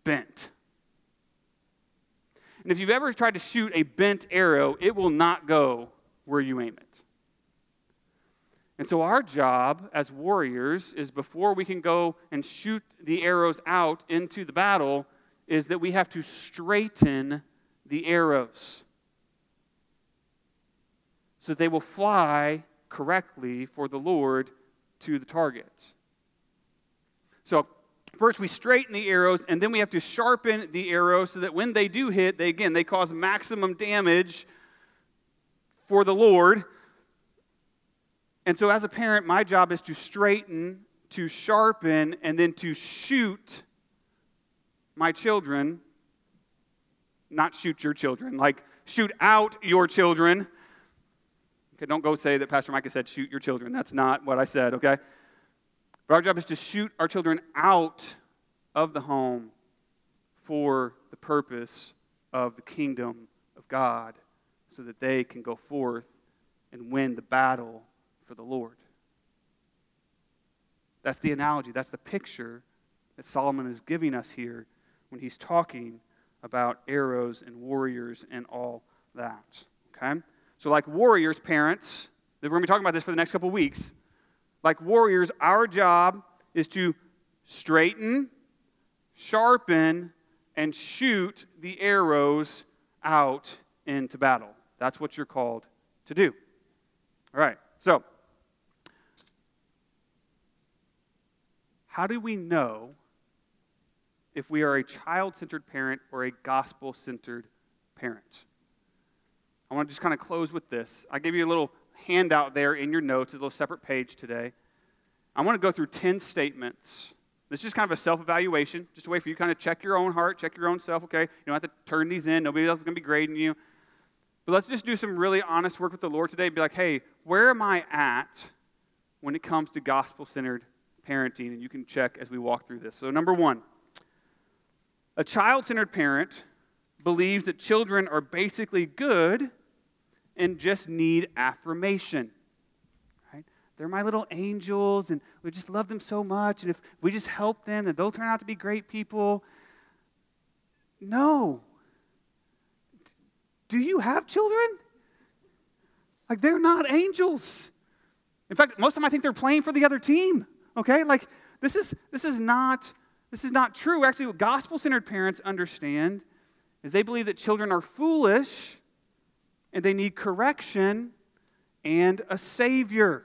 bent. And if you've ever tried to shoot a bent arrow, it will not go where you aim it. And so, our job as warriors is before we can go and shoot the arrows out into the battle, is that we have to straighten the arrows so that they will fly correctly for the Lord to the target. So, first we straighten the arrows, and then we have to sharpen the arrows so that when they do hit, they again they cause maximum damage for the Lord. And so, as a parent, my job is to straighten, to sharpen, and then to shoot my children. Not shoot your children, like shoot out your children. Okay, don't go say that Pastor Micah said shoot your children. That's not what I said, okay? But our job is to shoot our children out of the home for the purpose of the kingdom of God so that they can go forth and win the battle for the Lord. That's the analogy, that's the picture that Solomon is giving us here when he's talking about arrows and warriors and all that. Okay? So, like warriors, parents, we're going to be talking about this for the next couple weeks. Like warriors, our job is to straighten, sharpen, and shoot the arrows out into battle. That's what you're called to do. All right, so how do we know if we are a child centered parent or a gospel centered parent? I want to just kind of close with this. I gave you a little handout there in your notes, a little separate page today. I want to go through 10 statements. This is just kind of a self evaluation, just a way for you to kind of check your own heart, check your own self, okay? You don't have to turn these in. Nobody else is going to be grading you. But let's just do some really honest work with the Lord today. Be like, hey, where am I at when it comes to gospel centered parenting? And you can check as we walk through this. So, number one, a child centered parent believes that children are basically good and just need affirmation. Right? They're my little angels, and we just love them so much. And if we just help them, then they'll turn out to be great people. No. Do you have children? Like, they're not angels. In fact, most of them I think they're playing for the other team. Okay? Like, this is, this is not. This is not true. Actually, what gospel centered parents understand is they believe that children are foolish and they need correction and a savior.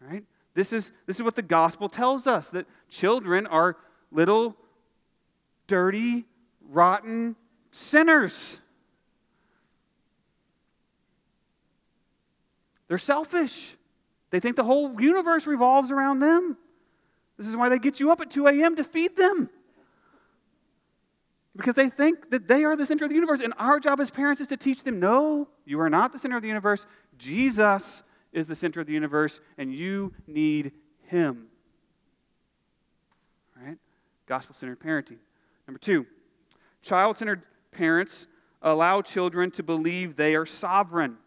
Right? This is, this is what the gospel tells us that children are little, dirty, rotten sinners. They're selfish. They think the whole universe revolves around them. This is why they get you up at 2 a.m. to feed them. Because they think that they are the center of the universe. And our job as parents is to teach them no, you are not the center of the universe. Jesus is the center of the universe, and you need Him. All right? Gospel centered parenting. Number two, child centered parents allow children to believe they are sovereign.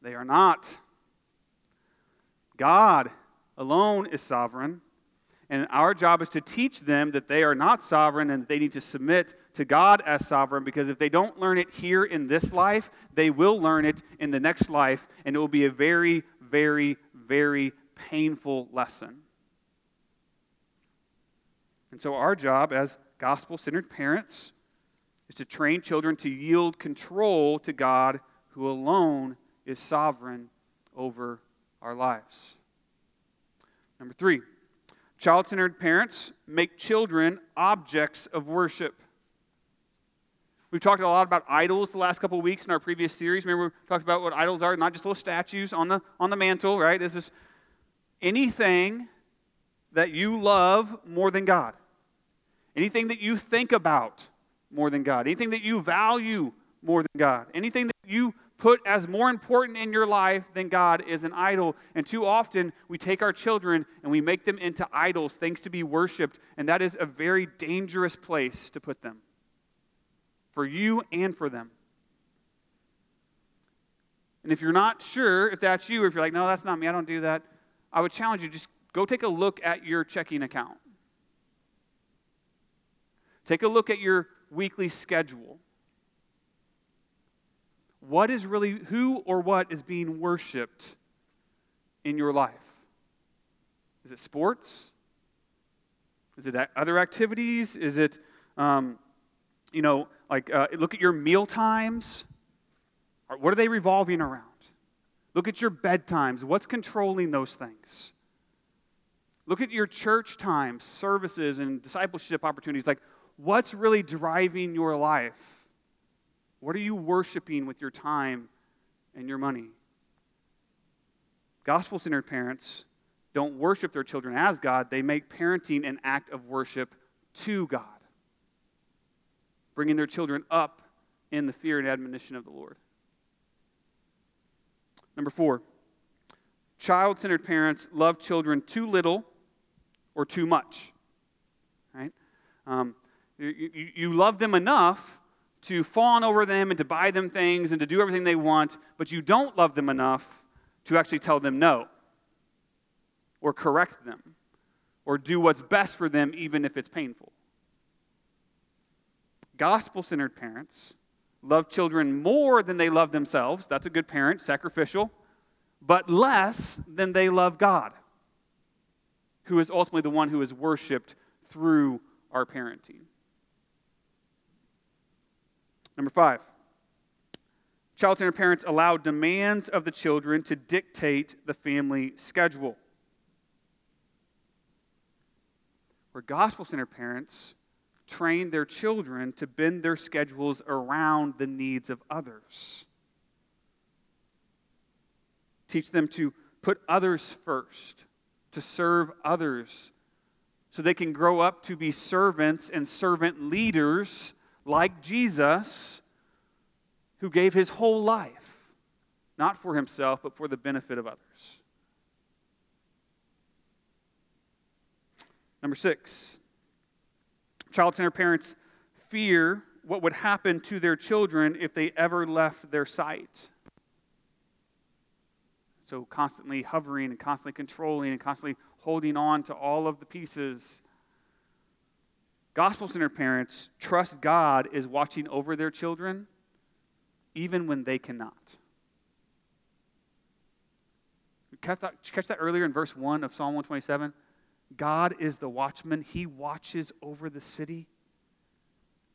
They are not. God alone is sovereign. And our job is to teach them that they are not sovereign and they need to submit to God as sovereign because if they don't learn it here in this life, they will learn it in the next life. And it will be a very, very, very painful lesson. And so, our job as gospel centered parents is to train children to yield control to God who alone is sovereign over our lives. Number three, child centered parents make children objects of worship. We've talked a lot about idols the last couple of weeks in our previous series. Remember, we talked about what idols are, not just little statues on the, on the mantle, right? This is anything that you love more than God, anything that you think about more than God, anything that you value more than God, anything that you put as more important in your life than God is an idol. And too often we take our children and we make them into idols, things to be worshiped, and that is a very dangerous place to put them for you and for them. And if you're not sure if that's you, if you're like, no, that's not me, I don't do that, I would challenge you just go take a look at your checking account. Take a look at your weekly schedule what is really, who or what is being worshiped in your life? Is it sports? Is it other activities? Is it, um, you know, like uh, look at your meal times? What are they revolving around? Look at your bedtimes. What's controlling those things? Look at your church times, services, and discipleship opportunities. Like, what's really driving your life? What are you worshiping with your time and your money? Gospel centered parents don't worship their children as God, they make parenting an act of worship to God, bringing their children up in the fear and admonition of the Lord. Number four, child centered parents love children too little or too much. Right? Um, you, you, you love them enough to fawn over them and to buy them things and to do everything they want, but you don't love them enough to actually tell them no or correct them or do what's best for them, even if it's painful. Gospel centered parents love children more than they love themselves. That's a good parent, sacrificial, but less than they love God, who is ultimately the one who is worshiped through our parenting. Number five, child centered parents allow demands of the children to dictate the family schedule. Where gospel centered parents train their children to bend their schedules around the needs of others. Teach them to put others first, to serve others, so they can grow up to be servants and servant leaders like Jesus, who gave his whole life, not for himself, but for the benefit of others. Number six, child centered parents fear what would happen to their children if they ever left their sight. So, constantly hovering and constantly controlling and constantly holding on to all of the pieces Gospel centered parents trust God is watching over their children even when they cannot. Catch that, catch that earlier in verse 1 of Psalm 127? God is the watchman, He watches over the city.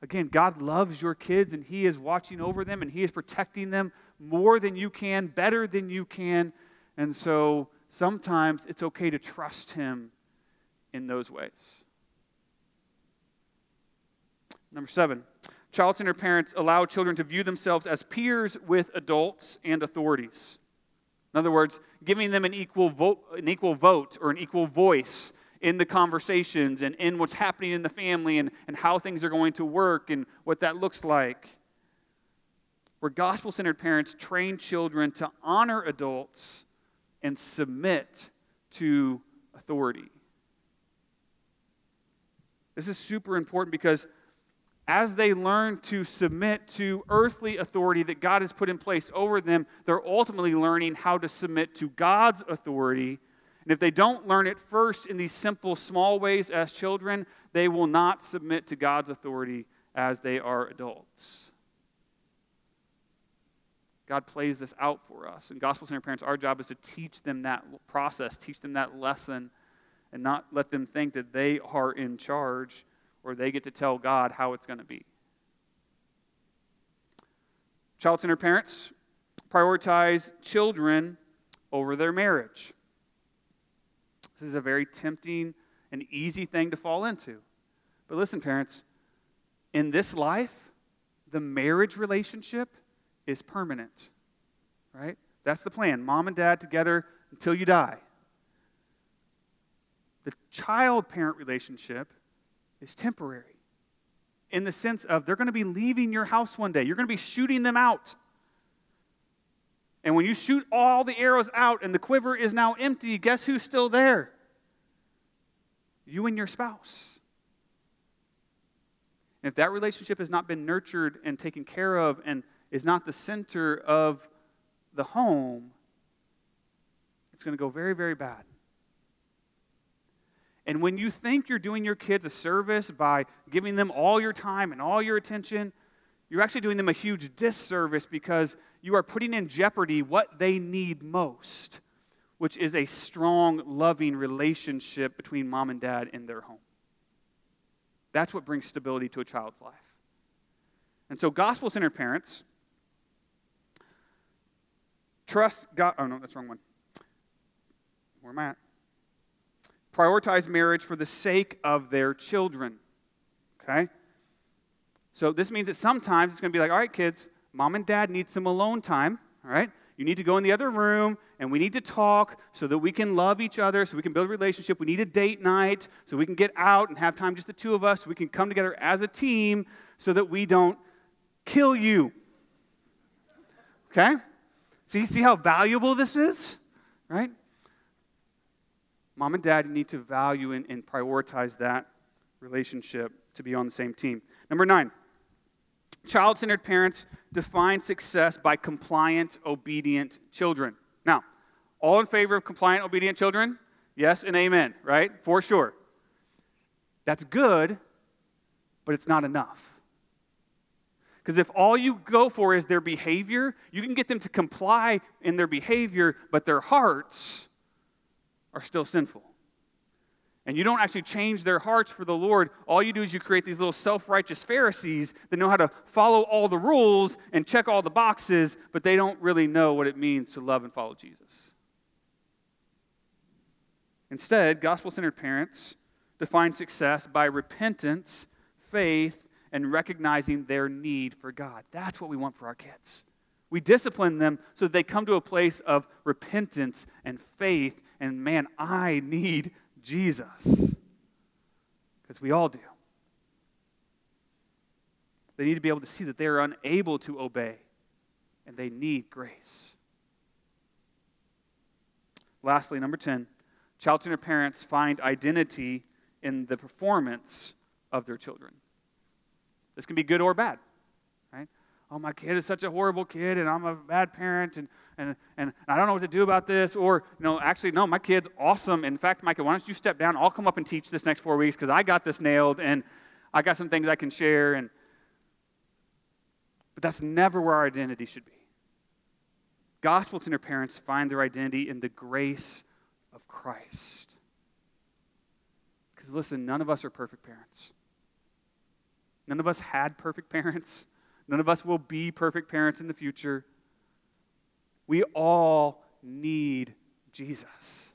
Again, God loves your kids and He is watching over them and He is protecting them more than you can, better than you can. And so sometimes it's okay to trust Him in those ways. Number seven, child centered parents allow children to view themselves as peers with adults and authorities. In other words, giving them an equal vote, an equal vote or an equal voice in the conversations and in what's happening in the family and, and how things are going to work and what that looks like. Where gospel centered parents train children to honor adults and submit to authority. This is super important because as they learn to submit to earthly authority that God has put in place over them, they're ultimately learning how to submit to God's authority. And if they don't learn it first in these simple, small ways as children, they will not submit to God's authority as they are adults. God plays this out for us. And gospel centered parents, our job is to teach them that process, teach them that lesson, and not let them think that they are in charge or they get to tell God how it's going to be. Child centered parents prioritize children over their marriage. This is a very tempting and easy thing to fall into. But listen, parents, in this life, the marriage relationship is permanent, right? That's the plan. Mom and dad together until you die. The child parent relationship is temporary in the sense of they're going to be leaving your house one day. You're going to be shooting them out. And when you shoot all the arrows out and the quiver is now empty, guess who's still there? You and your spouse. And if that relationship has not been nurtured and taken care of and is not the center of the home, it's going to go very, very bad. And when you think you're doing your kids a service by giving them all your time and all your attention, you're actually doing them a huge disservice because you are putting in jeopardy what they need most, which is a strong, loving relationship between mom and dad in their home. That's what brings stability to a child's life. And so, gospel centered parents trust God. Oh, no, that's the wrong one. Where am I at? Prioritize marriage for the sake of their children. Okay? So this means that sometimes it's going to be like, all right, kids, mom and dad need some alone time. All right? You need to go in the other room and we need to talk so that we can love each other, so we can build a relationship. We need a date night so we can get out and have time just the two of us, so we can come together as a team so that we don't kill you. Okay? See, see how valuable this is? Right? Mom and dad need to value and, and prioritize that relationship to be on the same team. Number nine, child centered parents define success by compliant, obedient children. Now, all in favor of compliant, obedient children? Yes and amen, right? For sure. That's good, but it's not enough. Because if all you go for is their behavior, you can get them to comply in their behavior, but their hearts are still sinful. And you don't actually change their hearts for the Lord. All you do is you create these little self righteous Pharisees that know how to follow all the rules and check all the boxes, but they don't really know what it means to love and follow Jesus. Instead, gospel centered parents define success by repentance, faith, and recognizing their need for God. That's what we want for our kids. We discipline them so that they come to a place of repentance and faith. And man, I need Jesus. Because we all do. They need to be able to see that they are unable to obey and they need grace. Lastly, number 10, child centered parents find identity in the performance of their children. This can be good or bad right? oh, my kid is such a horrible kid and I'm a bad parent and, and, and I don't know what to do about this. Or, you know, actually, no, my kid's awesome. In fact, Micah, why don't you step down? I'll come up and teach this next four weeks because I got this nailed and I got some things I can share. And, but that's never where our identity should be. Gospel centered parents find their identity in the grace of Christ. Because listen, none of us are perfect parents. None of us had perfect parents. None of us will be perfect parents in the future. We all need Jesus.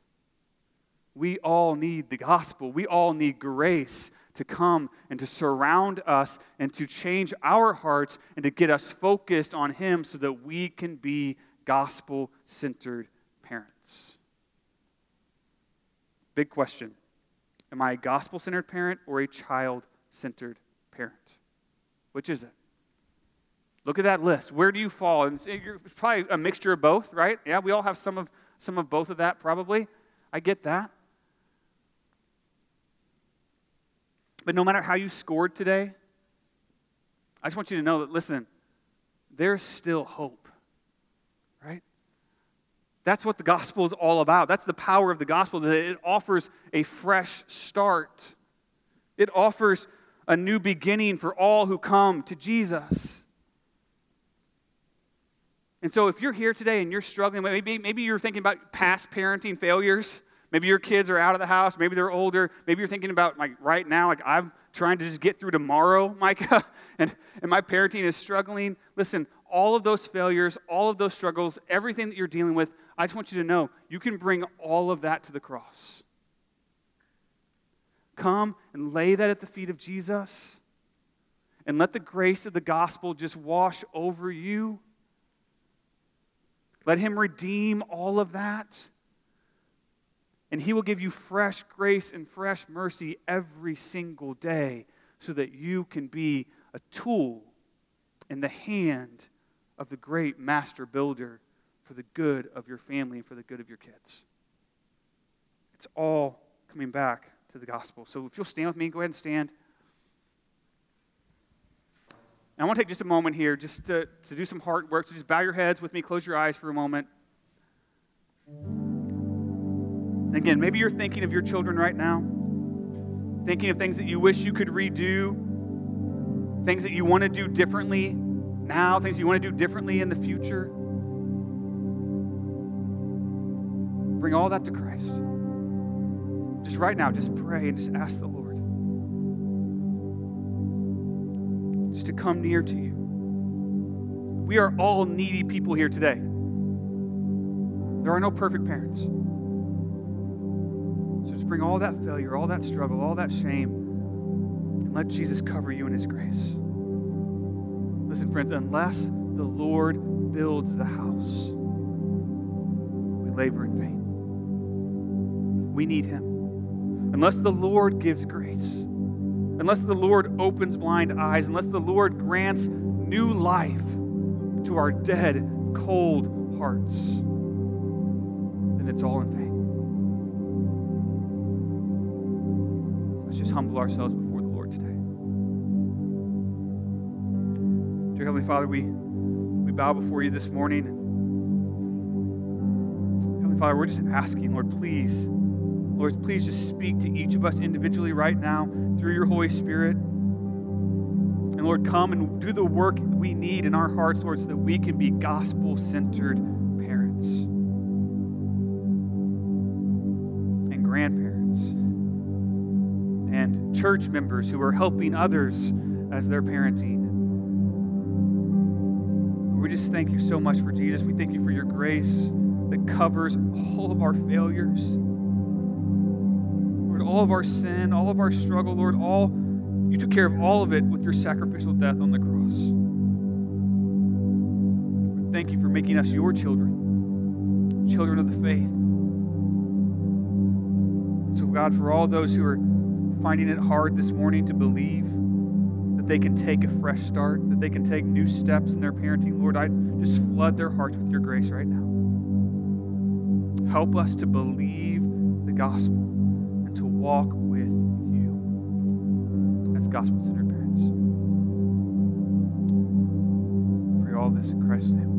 We all need the gospel. We all need grace to come and to surround us and to change our hearts and to get us focused on Him so that we can be gospel centered parents. Big question Am I a gospel centered parent or a child centered parent? Which is it? Look at that list. Where do you fall? And it's probably a mixture of both, right? Yeah, we all have some of some of both of that probably. I get that. But no matter how you scored today, I just want you to know that, listen, there's still hope, right? That's what the gospel is all about. That's the power of the gospel, that it offers a fresh start. It offers a new beginning for all who come to Jesus. And so, if you're here today and you're struggling, maybe, maybe you're thinking about past parenting failures. Maybe your kids are out of the house. Maybe they're older. Maybe you're thinking about, like, right now, like, I'm trying to just get through tomorrow, Micah, and, and my parenting is struggling. Listen, all of those failures, all of those struggles, everything that you're dealing with, I just want you to know you can bring all of that to the cross. Come and lay that at the feet of Jesus and let the grace of the gospel just wash over you. Let Him redeem all of that. And He will give you fresh grace and fresh mercy every single day so that you can be a tool in the hand of the great master builder for the good of your family and for the good of your kids. It's all coming back to the gospel. So if you'll stand with me, go ahead and stand. And I want to take just a moment here just to, to do some heart work. So just bow your heads with me, close your eyes for a moment. And again, maybe you're thinking of your children right now, thinking of things that you wish you could redo, things that you want to do differently now, things you want to do differently in the future. Bring all that to Christ. Just right now, just pray and just ask the Lord just to come near to you. We are all needy people here today. There are no perfect parents. So just bring all that failure, all that struggle, all that shame, and let Jesus cover you in his grace. Listen, friends, unless the Lord builds the house, we labor in vain. We need him. Unless the Lord gives grace, unless the Lord opens blind eyes, unless the Lord grants new life to our dead, cold hearts, then it's all in vain. Let's just humble ourselves before the Lord today. Dear Heavenly Father, we, we bow before you this morning. Heavenly Father, we're just asking, Lord, please Lord, please just speak to each of us individually right now through your Holy Spirit. And Lord, come and do the work we need in our hearts, Lord, so that we can be gospel centered parents and grandparents and church members who are helping others as they're parenting. We just thank you so much for Jesus. We thank you for your grace that covers all of our failures all of our sin, all of our struggle, Lord, all you took care of all of it with your sacrificial death on the cross. Thank you for making us your children, children of the faith. So, God, for all those who are finding it hard this morning to believe that they can take a fresh start, that they can take new steps in their parenting, Lord, I just flood their hearts with your grace right now. Help us to believe the gospel walk with you as gospel centered parents. For all this in Christ's name.